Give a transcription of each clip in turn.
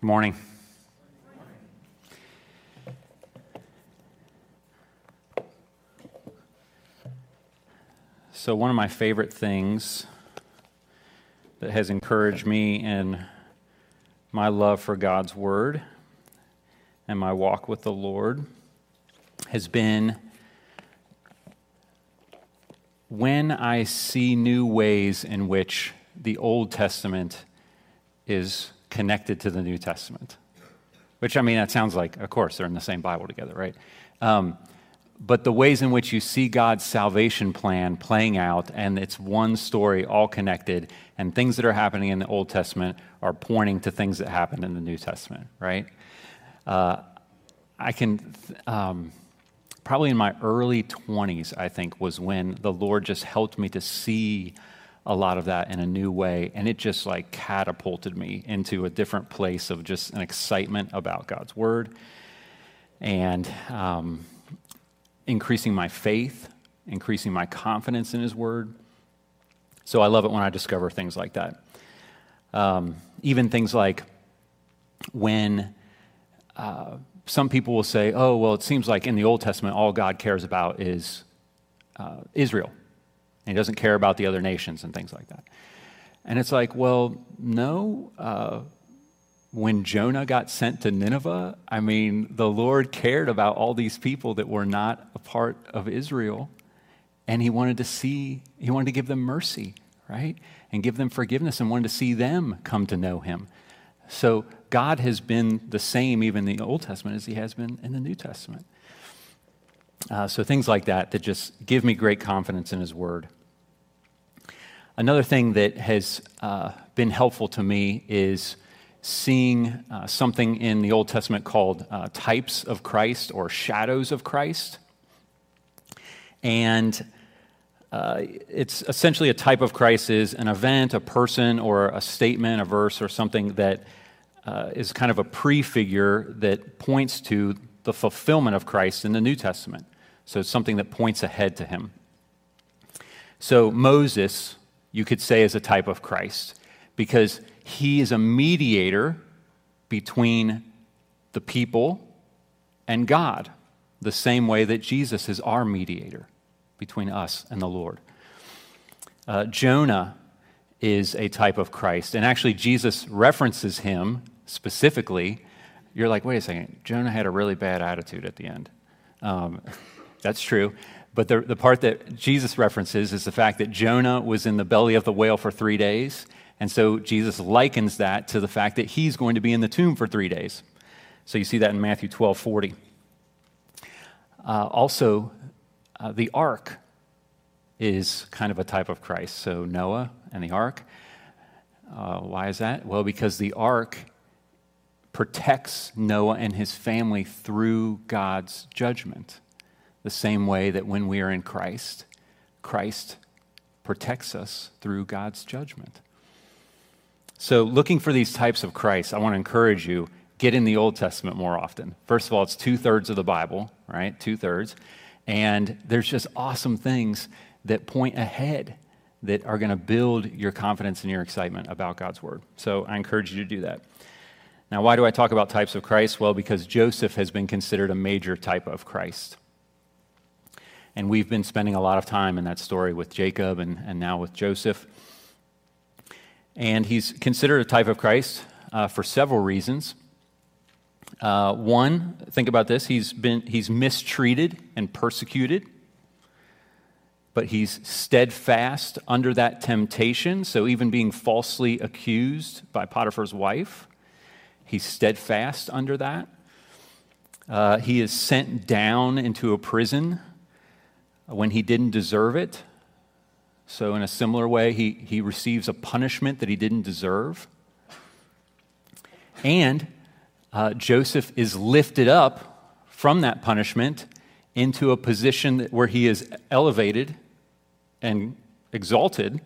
Morning. So, one of my favorite things that has encouraged me in my love for God's Word and my walk with the Lord has been when I see new ways in which the Old Testament is connected to the New Testament. Which, I mean, that sounds like, of course, they're in the same Bible together, right? Um, but the ways in which you see God's salvation plan playing out, and it's one story all connected, and things that are happening in the Old Testament are pointing to things that happened in the New Testament, right? Uh, I can, um, probably in my early 20s, I think, was when the Lord just helped me to see a lot of that in a new way. And it just like catapulted me into a different place of just an excitement about God's word and um, increasing my faith, increasing my confidence in His word. So I love it when I discover things like that. Um, even things like when uh, some people will say, oh, well, it seems like in the Old Testament, all God cares about is uh, Israel. And he doesn't care about the other nations and things like that. And it's like, well, no. Uh, when Jonah got sent to Nineveh, I mean, the Lord cared about all these people that were not a part of Israel. And he wanted to see, he wanted to give them mercy, right? And give them forgiveness and wanted to see them come to know him. So God has been the same even in the Old Testament as he has been in the New Testament. Uh, so things like that that just give me great confidence in his word. Another thing that has uh, been helpful to me is seeing uh, something in the Old Testament called uh, types of Christ or shadows of Christ. And uh, it's essentially a type of Christ is an event, a person, or a statement, a verse, or something that uh, is kind of a prefigure that points to the fulfillment of Christ in the New Testament. So it's something that points ahead to him. So Moses you could say is a type of Christ because he is a mediator between the people and God, the same way that Jesus is our mediator between us and the Lord. Uh, Jonah is a type of Christ, and actually, Jesus references him specifically. You're like, wait a second, Jonah had a really bad attitude at the end. Um, that's true. But the, the part that Jesus references is the fact that Jonah was in the belly of the whale for three days. And so Jesus likens that to the fact that he's going to be in the tomb for three days. So you see that in Matthew 12 40. Uh, also, uh, the ark is kind of a type of Christ. So Noah and the ark. Uh, why is that? Well, because the ark protects Noah and his family through God's judgment the same way that when we are in Christ, Christ protects us through God's judgment. So, looking for these types of Christ, I want to encourage you get in the Old Testament more often. First of all, it's two thirds of the Bible, right? Two thirds. And there's just awesome things that point ahead that are going to build your confidence and your excitement about God's Word. So, I encourage you to do that. Now, why do I talk about types of Christ? Well, because Joseph has been considered a major type of Christ. And we've been spending a lot of time in that story with Jacob and, and now with Joseph. And he's considered a type of Christ uh, for several reasons. Uh, one, think about this he's, been, he's mistreated and persecuted, but he's steadfast under that temptation. So, even being falsely accused by Potiphar's wife, he's steadfast under that. Uh, he is sent down into a prison when he didn't deserve it. So, in a similar way, he, he receives a punishment that he didn't deserve. And uh, Joseph is lifted up from that punishment into a position where he is elevated and exalted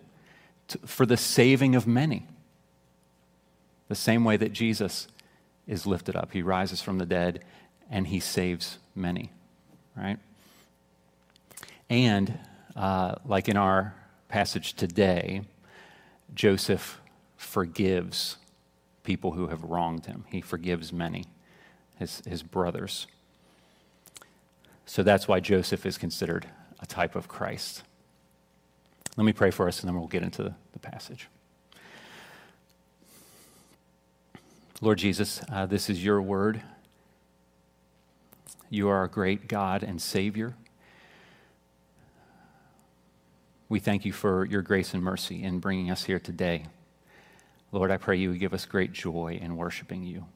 to, for the saving of many. The same way that Jesus is lifted up. He rises from the dead and he saves many, right? And uh, like in our passage today, Joseph forgives people who have wronged him. He forgives many, his, his brothers. So that's why Joseph is considered a type of Christ. Let me pray for us and then we'll get into the passage. Lord Jesus, uh, this is your word. You are a great God and Savior. We thank you for your grace and mercy in bringing us here today. Lord, I pray you would give us great joy in worshiping you.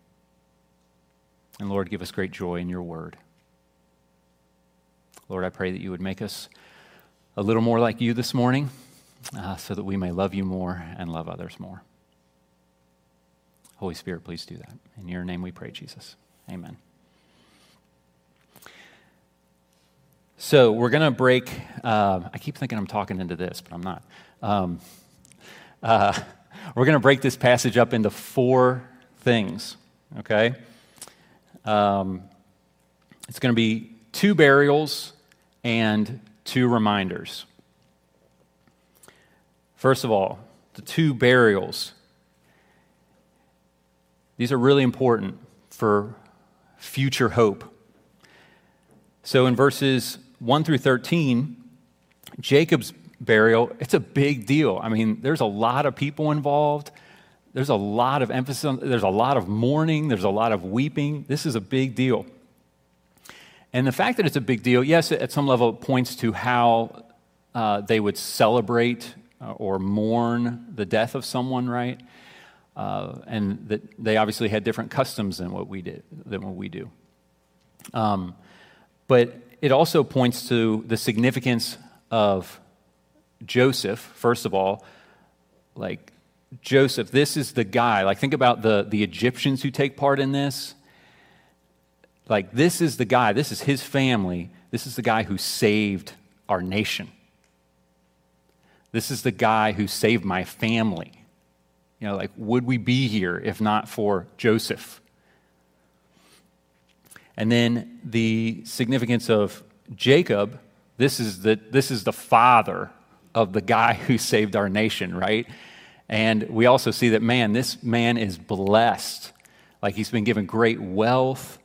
And Lord, give us great joy in your word. Lord, I pray that you would make us a little more like you this morning uh, so that we may love you more and love others more. Holy Spirit, please do that. In your name we pray, Jesus. Amen. So we're going to break. Uh, I keep thinking I'm talking into this, but I'm not. Um, uh, we're going to break this passage up into four things, okay? Um, it's going to be two burials and two reminders. First of all, the two burials. These are really important for future hope. So in verses 1 through 13, Jacob's burial, it's a big deal. I mean, there's a lot of people involved. There's a lot of emphasis, there's a lot of mourning, there's a lot of weeping. This is a big deal. And the fact that it's a big deal, yes, at some level, it points to how uh, they would celebrate uh, or mourn the death of someone, right? Uh, and that they obviously had different customs than what we did than what we do. Um, but it also points to the significance of Joseph, first of all, like Joseph, this is the guy. Like, think about the, the Egyptians who take part in this. Like, this is the guy, this is his family. This is the guy who saved our nation. This is the guy who saved my family. You know, like, would we be here if not for Joseph? And then the significance of Jacob, this is the, this is the father of the guy who saved our nation, right? And we also see that, man, this man is blessed. Like he's been given great wealth.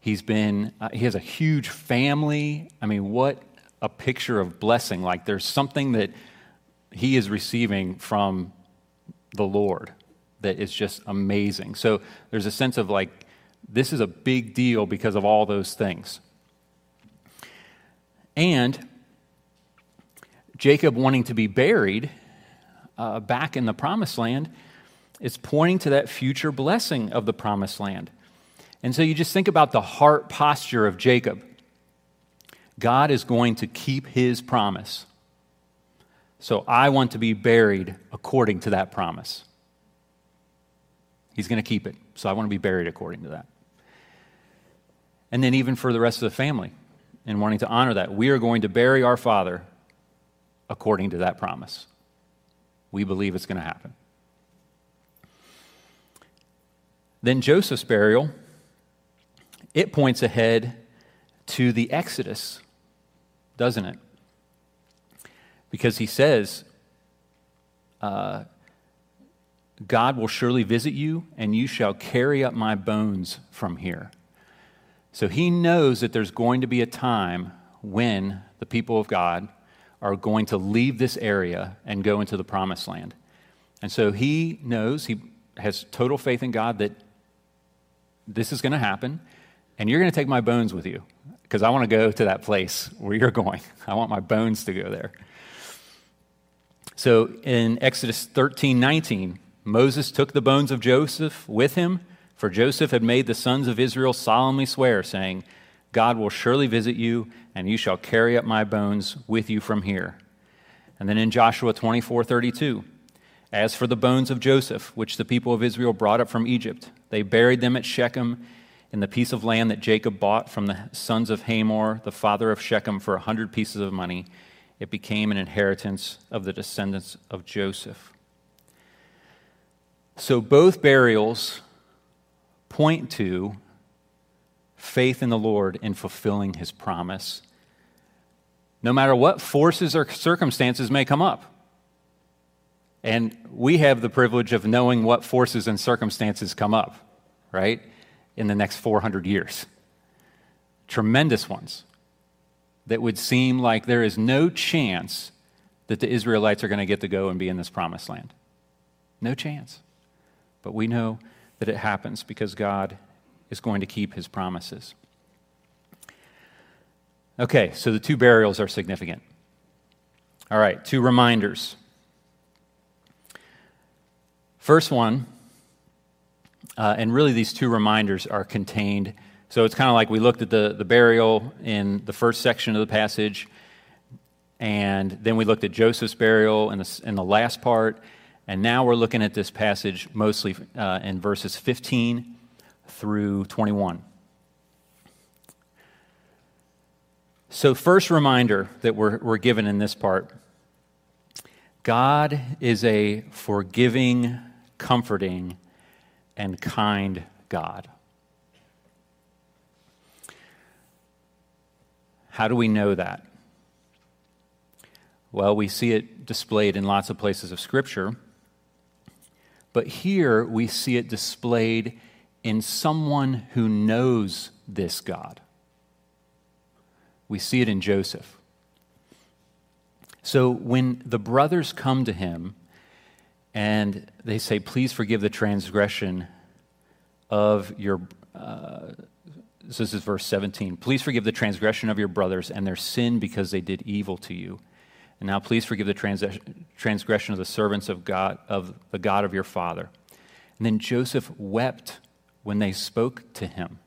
He's been, uh, he has a huge family. I mean, what a picture of blessing. Like there's something that he is receiving from the Lord that is just amazing. So there's a sense of like, this is a big deal because of all those things. And Jacob wanting to be buried uh, back in the promised land is pointing to that future blessing of the promised land. And so you just think about the heart posture of Jacob. God is going to keep his promise. So I want to be buried according to that promise. He's going to keep it. So I want to be buried according to that. And then, even for the rest of the family, and wanting to honor that, we are going to bury our father according to that promise. We believe it's going to happen. Then Joseph's burial, it points ahead to the Exodus, doesn't it? Because he says, uh, God will surely visit you, and you shall carry up my bones from here. So he knows that there's going to be a time when the people of God are going to leave this area and go into the promised land. And so he knows, he has total faith in God that this is going to happen, and you're going to take my bones with you because I want to go to that place where you're going. I want my bones to go there. So in Exodus 13 19, Moses took the bones of Joseph with him, for Joseph had made the sons of Israel solemnly swear, saying, God will surely visit you, and you shall carry up my bones with you from here. And then in Joshua 24 32, as for the bones of Joseph, which the people of Israel brought up from Egypt, they buried them at Shechem in the piece of land that Jacob bought from the sons of Hamor, the father of Shechem, for a hundred pieces of money. It became an inheritance of the descendants of Joseph. So both burials point to faith in the Lord in fulfilling his promise, no matter what forces or circumstances may come up. And we have the privilege of knowing what forces and circumstances come up, right, in the next 400 years. Tremendous ones that would seem like there is no chance that the Israelites are going to get to go and be in this promised land. No chance. But we know that it happens because God is going to keep his promises. Okay, so the two burials are significant. All right, two reminders. First one, uh, and really these two reminders are contained. So it's kind of like we looked at the, the burial in the first section of the passage, and then we looked at Joseph's burial in the, in the last part, and now we're looking at this passage mostly uh, in verses 15 through 21. So, first reminder that we're, we're given in this part God is a forgiving, comforting, and kind God. How do we know that? Well, we see it displayed in lots of places of Scripture, but here we see it displayed in someone who knows this God. We see it in Joseph. So when the brothers come to him and they say, Please forgive the transgression of your. Uh, so this is verse 17. Please forgive the transgression of your brothers and their sin because they did evil to you. And now please forgive the trans- transgression of the servants of God, of the God of your father. And then Joseph wept when they spoke to him.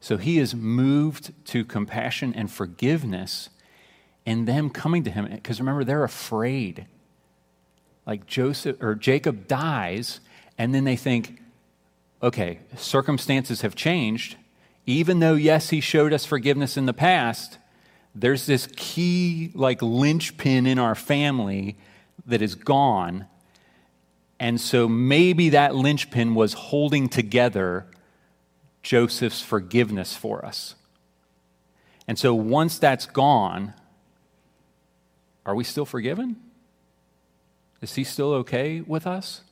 So he is moved to compassion and forgiveness in them coming to him. Because remember, they're afraid. Like Joseph or Jacob dies, and then they think, okay, circumstances have changed. Even though, yes, he showed us forgiveness in the past, there's this key, like, linchpin in our family that is gone. And so maybe that linchpin was holding together Joseph's forgiveness for us. And so once that's gone, are we still forgiven? Is he still okay with us?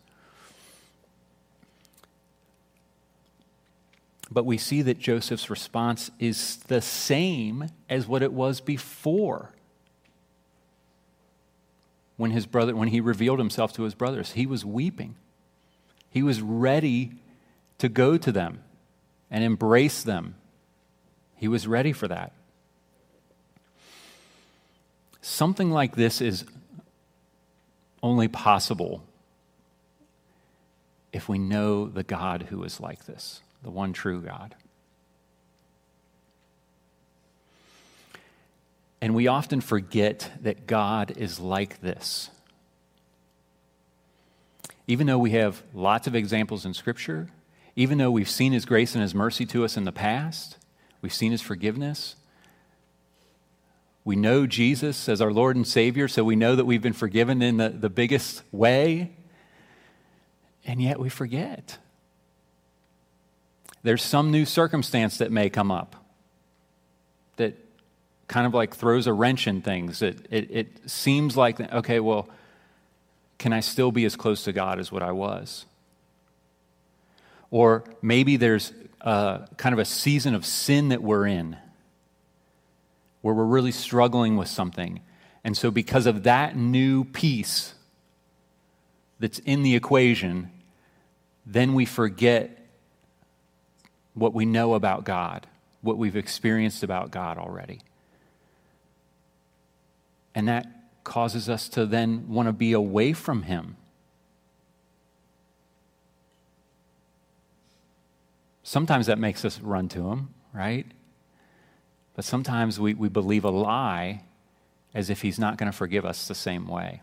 But we see that Joseph's response is the same as what it was before. When his brother when he revealed himself to his brothers, he was weeping. He was ready to go to them and embrace them. He was ready for that. Something like this is only possible if we know the God who is like this the one true God. And we often forget that God is like this. Even though we have lots of examples in Scripture, even though we've seen His grace and His mercy to us in the past, we've seen His forgiveness. We know Jesus as our Lord and Savior, so we know that we've been forgiven in the, the biggest way, and yet we forget there's some new circumstance that may come up that kind of like throws a wrench in things. It, it, it seems like, okay, well, can I still be as close to God as what I was? Or maybe there's a, kind of a season of sin that we're in where we're really struggling with something. And so, because of that new piece that's in the equation, then we forget what we know about God, what we've experienced about God already. And that causes us to then want to be away from Him. Sometimes that makes us run to Him, right? But sometimes we, we believe a lie as if He's not going to forgive us the same way.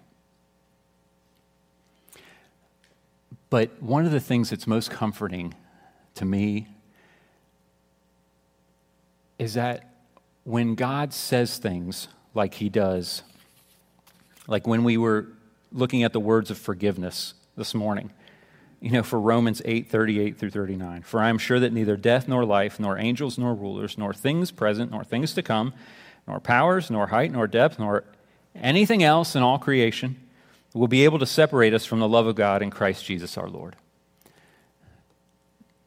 But one of the things that's most comforting to me is that when God says things like he does, like when we were looking at the words of forgiveness this morning, you know, for Romans 8 38 through 39. For I am sure that neither death nor life, nor angels nor rulers, nor things present, nor things to come, nor powers, nor height, nor depth, nor anything else in all creation will be able to separate us from the love of God in Christ Jesus our Lord.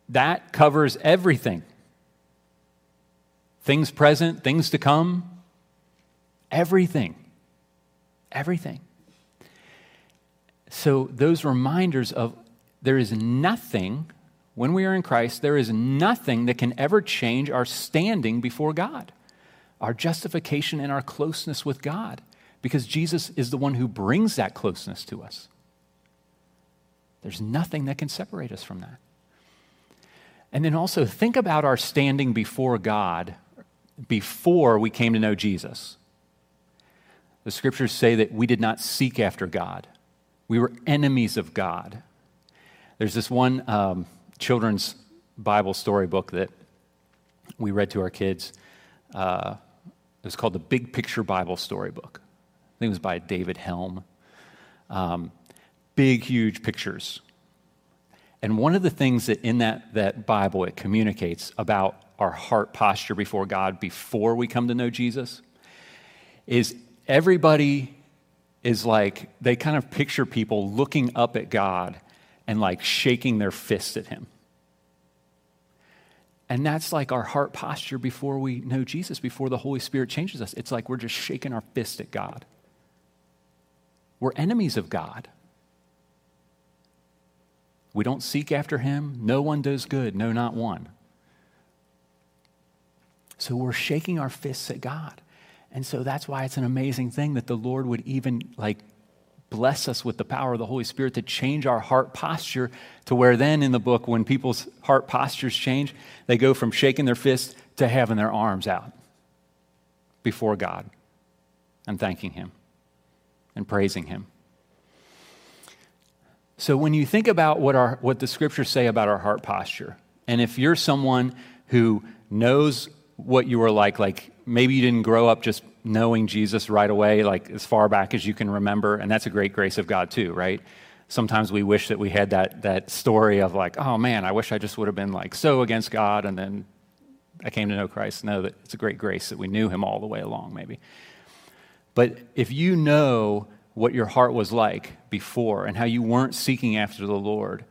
That covers everything things present, things to come, everything. Everything. So, those reminders of there is nothing, when we are in Christ, there is nothing that can ever change our standing before God, our justification and our closeness with God because Jesus is the one who brings that closeness to us. There's nothing that can separate us from that. And then also think about our standing before God before we came to know Jesus. The scriptures say that we did not seek after God, we were enemies of God. There's this one um, children's Bible storybook that we read to our kids. Uh, it was called the Big Picture Bible Storybook I think it was by David Helm. Um, big, huge pictures. And one of the things that in that, that Bible it communicates about our heart posture before God before we come to know Jesus is everybody is like, they kind of picture people looking up at God and like shaking their fist at Him. And that's like our heart posture before we know Jesus, before the Holy Spirit changes us. It's like we're just shaking our fist at God. We're enemies of God. We don't seek after him. No one does good, no, not one. So we're shaking our fists at God. And so that's why it's an amazing thing that the Lord would even like bless us with the power of the Holy Spirit to change our heart posture to where then in the book, when people's heart postures change, they go from shaking their fists to having their arms out before God and thanking Him and praising Him. So, when you think about what, our, what the scriptures say about our heart posture, and if you're someone who knows what you were like, like maybe you didn't grow up just knowing Jesus right away, like as far back as you can remember, and that's a great grace of God too, right? Sometimes we wish that we had that, that story of like, oh man, I wish I just would have been like so against God, and then I came to know Christ. No, that it's a great grace that we knew him all the way along, maybe. But if you know what your heart was like before and how you weren't seeking after the Lord,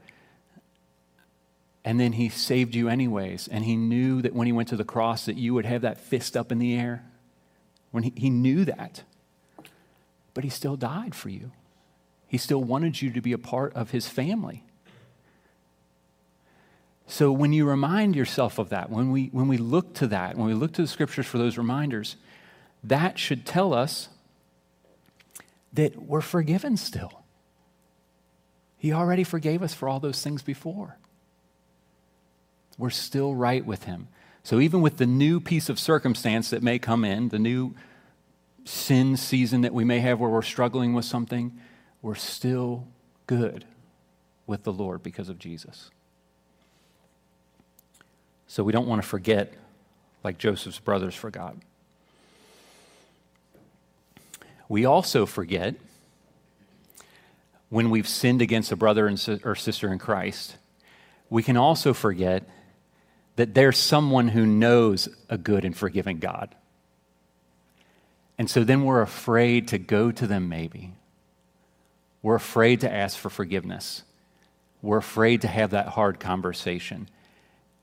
and then he saved you anyways, and he knew that when he went to the cross that you would have that fist up in the air. When he, he knew that. But he still died for you. He still wanted you to be a part of his family. So when you remind yourself of that, when we, when we look to that, when we look to the scriptures for those reminders, that should tell us that we're forgiven still. He already forgave us for all those things before. We're still right with Him. So, even with the new piece of circumstance that may come in, the new sin season that we may have where we're struggling with something, we're still good with the Lord because of Jesus. So, we don't want to forget like Joseph's brothers forgot. We also forget when we've sinned against a brother or sister in Christ, we can also forget that there's someone who knows a good and forgiving God. And so then we're afraid to go to them, maybe. We're afraid to ask for forgiveness. We're afraid to have that hard conversation.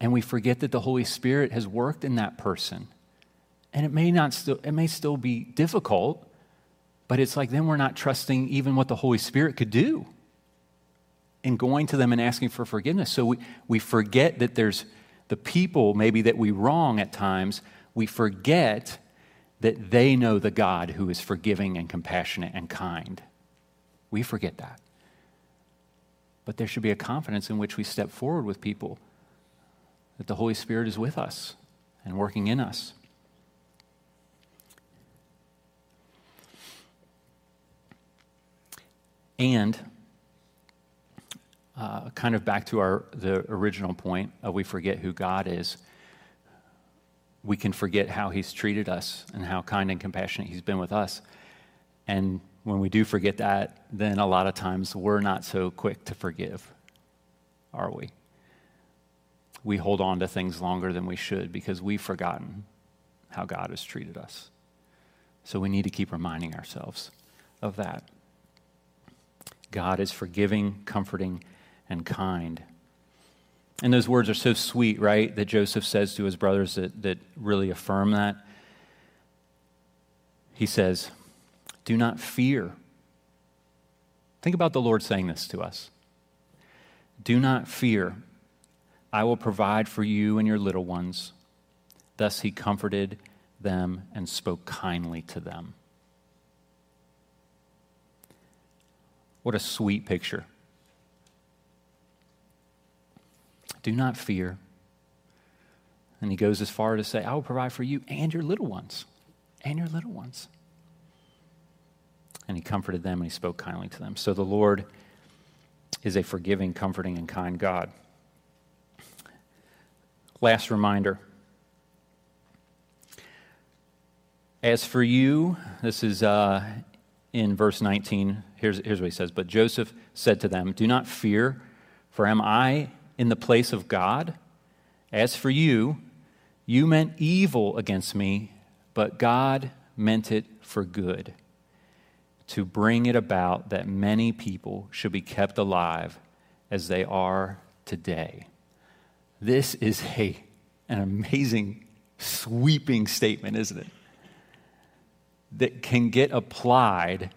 And we forget that the Holy Spirit has worked in that person. And it may not still it may still be difficult, but it's like then we're not trusting even what the Holy Spirit could do in going to them and asking for forgiveness. So we, we forget that there's the people maybe that we wrong at times, we forget that they know the God who is forgiving and compassionate and kind. We forget that. But there should be a confidence in which we step forward with people that the Holy Spirit is with us and working in us. And uh, kind of back to our the original point we forget who God is. We can forget how He's treated us and how kind and compassionate He's been with us. And when we do forget that, then a lot of times we're not so quick to forgive, are we? We hold on to things longer than we should because we've forgotten how God has treated us. So we need to keep reminding ourselves of that. God is forgiving, comforting, and kind. And those words are so sweet, right? That Joseph says to his brothers that, that really affirm that. He says, Do not fear. Think about the Lord saying this to us. Do not fear. I will provide for you and your little ones. Thus he comforted them and spoke kindly to them. What a sweet picture. Do not fear. And he goes as far to say, I will provide for you and your little ones, and your little ones. And he comforted them and he spoke kindly to them. So the Lord is a forgiving, comforting, and kind God. Last reminder. As for you, this is uh, in verse 19. Here's, here's what he says But Joseph said to them, Do not fear, for am I in the place of God? As for you, you meant evil against me, but God meant it for good, to bring it about that many people should be kept alive as they are today. This is a, an amazing, sweeping statement, isn't it? That can get applied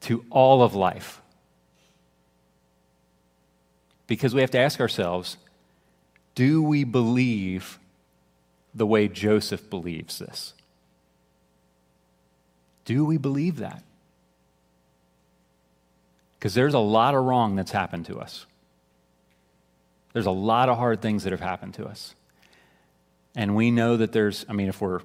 to all of life. Because we have to ask ourselves do we believe the way Joseph believes this? Do we believe that? Because there's a lot of wrong that's happened to us. There's a lot of hard things that have happened to us. And we know that there's, I mean, if we're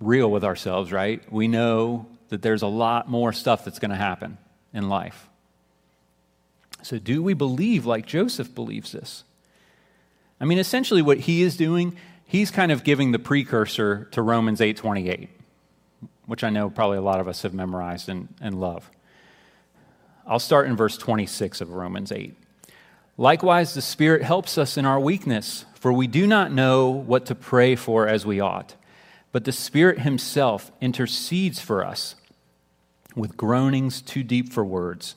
real with ourselves, right? We know that there's a lot more stuff that's going to happen in life. So, do we believe like Joseph believes this? I mean, essentially, what he is doing, he's kind of giving the precursor to Romans 8:28, which I know probably a lot of us have memorized and, and love. I'll start in verse 26 of Romans 8. Likewise, the Spirit helps us in our weakness, for we do not know what to pray for as we ought. But the Spirit Himself intercedes for us with groanings too deep for words.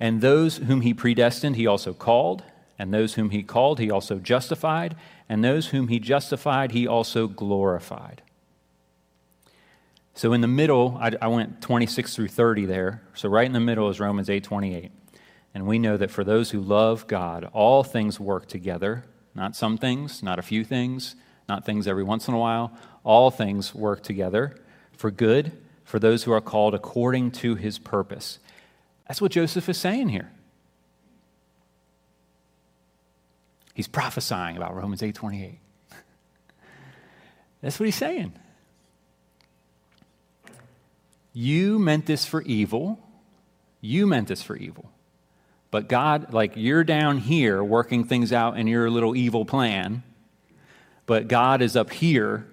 And those whom he predestined, he also called, and those whom he called, he also justified, and those whom he justified, he also glorified. So in the middle, I, I went 26 through 30 there. So right in the middle is Romans 8 28. And we know that for those who love God, all things work together not some things, not a few things, not things every once in a while. All things work together for good for those who are called according to his purpose. That's what Joseph is saying here. He's prophesying about Romans 8:28. That's what he's saying. You meant this for evil. You meant this for evil. But God, like you're down here working things out in your little evil plan, but God is up here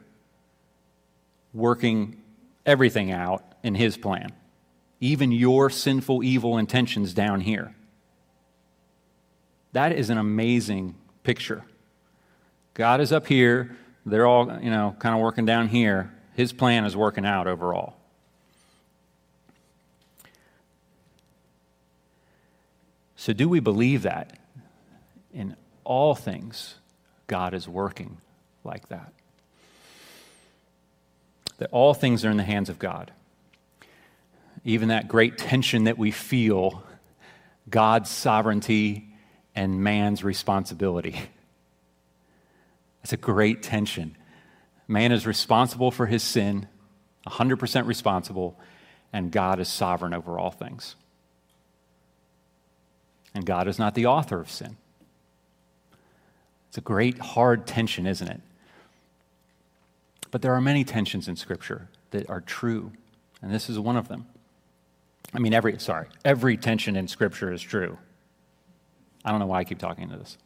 working everything out in His plan. Even your sinful, evil intentions down here. That is an amazing picture. God is up here, they're all, you know, kind of working down here. His plan is working out overall. So, do we believe that in all things God is working like that? That all things are in the hands of God. Even that great tension that we feel God's sovereignty and man's responsibility. That's a great tension. Man is responsible for his sin, 100% responsible, and God is sovereign over all things. And God is not the author of sin. It's a great, hard tension, isn't it? But there are many tensions in Scripture that are true, and this is one of them. I mean, every, sorry, every tension in Scripture is true. I don't know why I keep talking to this.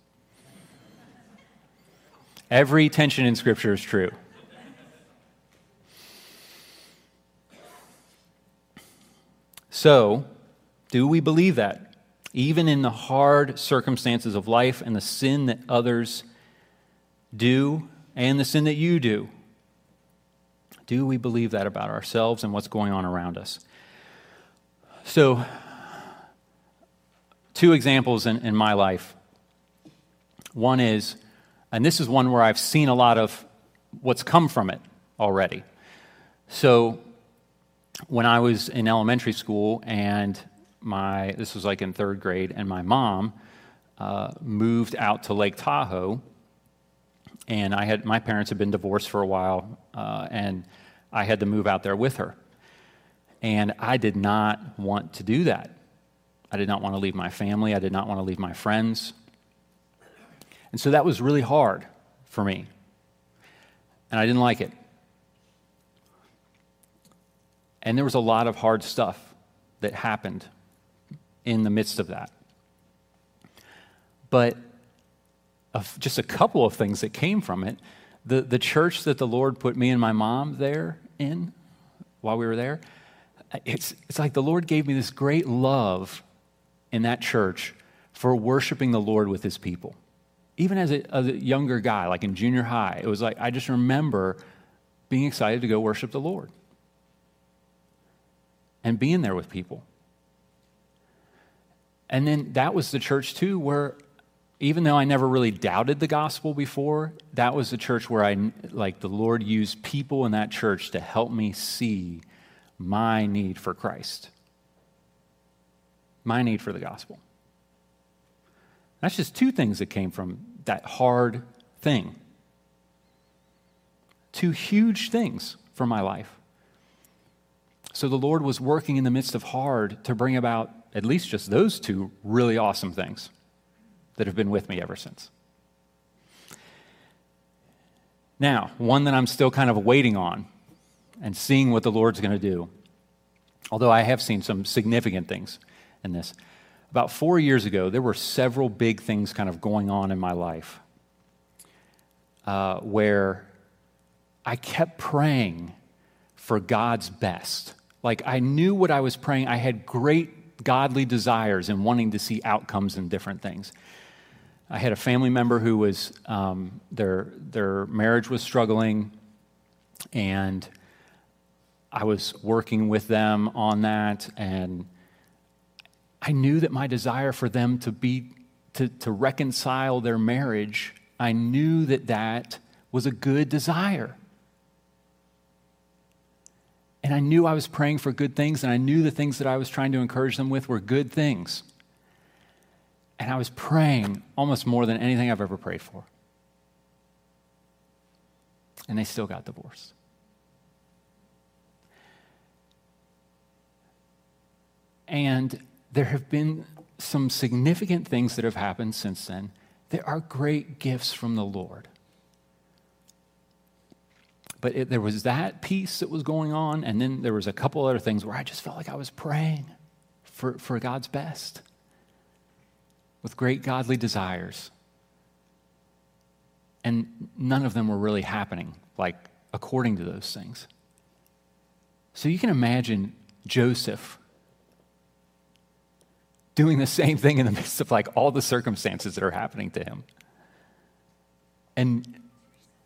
Every tension in Scripture is true. So, do we believe that? Even in the hard circumstances of life and the sin that others do and the sin that you do? Do we believe that about ourselves and what's going on around us? So, two examples in, in my life. One is, and this is one where I've seen a lot of what's come from it already. So, when I was in elementary school, and my this was like in third grade, and my mom uh, moved out to Lake Tahoe, and I had my parents had been divorced for a while, uh, and I had to move out there with her. And I did not want to do that. I did not want to leave my family. I did not want to leave my friends. And so that was really hard for me. And I didn't like it. And there was a lot of hard stuff that happened in the midst of that. But just a couple of things that came from it the, the church that the Lord put me and my mom there in while we were there, it's, it's like the Lord gave me this great love in that church for worshiping the Lord with his people. Even as a, as a younger guy, like in junior high, it was like I just remember being excited to go worship the Lord and being there with people. And then that was the church too, where even though I never really doubted the gospel before, that was the church where I, like, the Lord used people in that church to help me see my need for Christ, my need for the gospel. That's just two things that came from that hard thing. Two huge things for my life. So the Lord was working in the midst of hard to bring about at least just those two really awesome things that have been with me ever since. Now, one that I'm still kind of waiting on and seeing what the Lord's going to do, although I have seen some significant things in this. About four years ago, there were several big things kind of going on in my life uh, where I kept praying for God's best. Like I knew what I was praying. I had great godly desires and wanting to see outcomes in different things. I had a family member who was, um, their, their marriage was struggling, and I was working with them on that, and I knew that my desire for them to be, to, to reconcile their marriage, I knew that that was a good desire. And I knew I was praying for good things, and I knew the things that I was trying to encourage them with were good things. And I was praying almost more than anything I've ever prayed for. And they still got divorced. And there have been some significant things that have happened since then. There are great gifts from the Lord. But it, there was that piece that was going on, and then there was a couple other things where I just felt like I was praying for, for God's best with great godly desires. And none of them were really happening, like according to those things. So you can imagine Joseph doing the same thing in the midst of like all the circumstances that are happening to him. And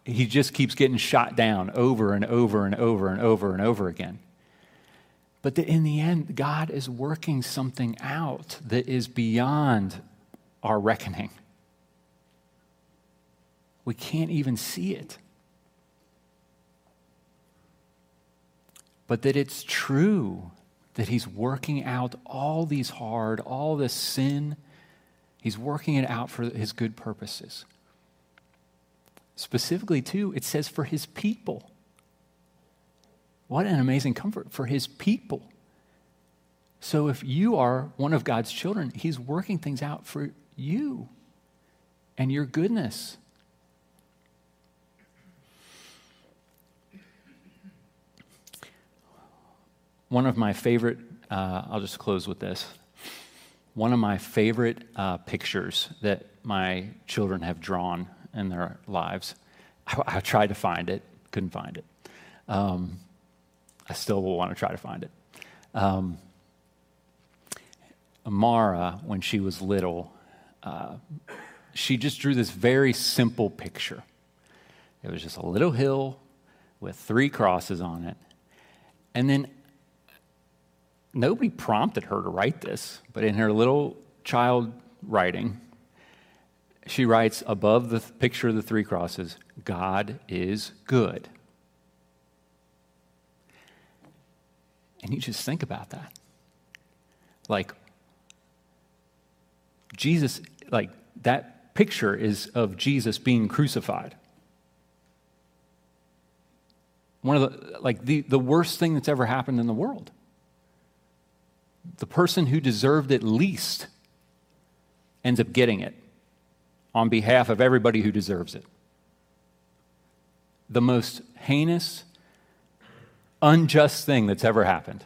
he just keeps getting shot down over and over and over and over and over again. But that in the end, God is working something out that is beyond our reckoning. We can't even see it. But that it's true that He's working out all these hard, all this sin, He's working it out for His good purposes. Specifically, too, it says for His people. What an amazing comfort for His people. So if you are one of God's children, He's working things out for you and your goodness. One of my favorite, uh, I'll just close with this. one of my favorite uh, pictures that my children have drawn in their lives. I, I tried to find it, couldn't find it. Um, I still will want to try to find it. Um, Amara, when she was little, uh, she just drew this very simple picture. It was just a little hill with three crosses on it. And then nobody prompted her to write this, but in her little child writing, she writes above the picture of the three crosses God is good. And you just think about that. Like, Jesus, like, that picture is of Jesus being crucified. One of the, like, the, the worst thing that's ever happened in the world. The person who deserved it least ends up getting it on behalf of everybody who deserves it. The most heinous, unjust thing that's ever happened.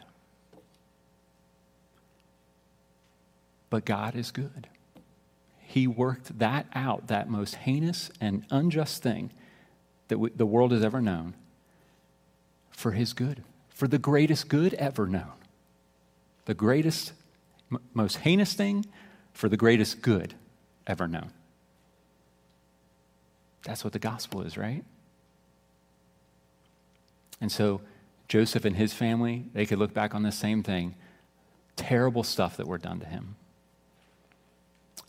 But God is good. He worked that out, that most heinous and unjust thing that the world has ever known, for His good, for the greatest good ever known. The greatest, m- most heinous thing for the greatest good ever known. That's what the gospel is, right? And so Joseph and his family, they could look back on the same thing terrible stuff that were done to him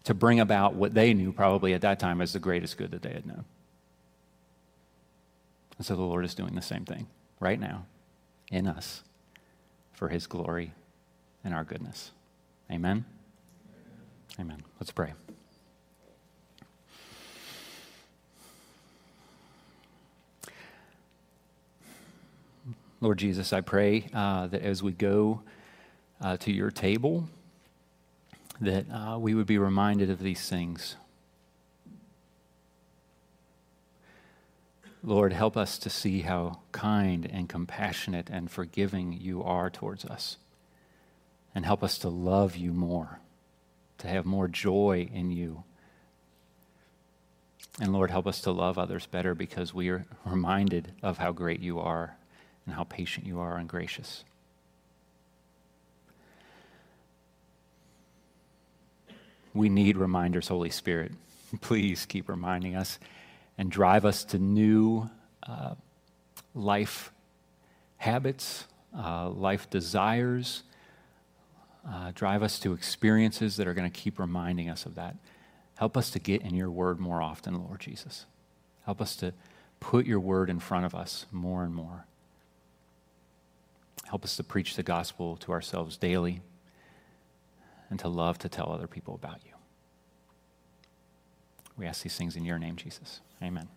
to bring about what they knew probably at that time as the greatest good that they had known. And so the Lord is doing the same thing right now in us for his glory and our goodness. Amen. Amen. Let's pray. Lord Jesus, I pray uh, that as we go uh, to your table, that uh, we would be reminded of these things. Lord, help us to see how kind and compassionate and forgiving you are towards us. And help us to love you more, to have more joy in you. And Lord, help us to love others better because we are reminded of how great you are and how patient you are and gracious. We need reminders, Holy Spirit. Please keep reminding us and drive us to new uh, life habits, uh, life desires. Uh, drive us to experiences that are going to keep reminding us of that. Help us to get in your word more often, Lord Jesus. Help us to put your word in front of us more and more. Help us to preach the gospel to ourselves daily and to love to tell other people about you. We ask these things in your name, Jesus. Amen.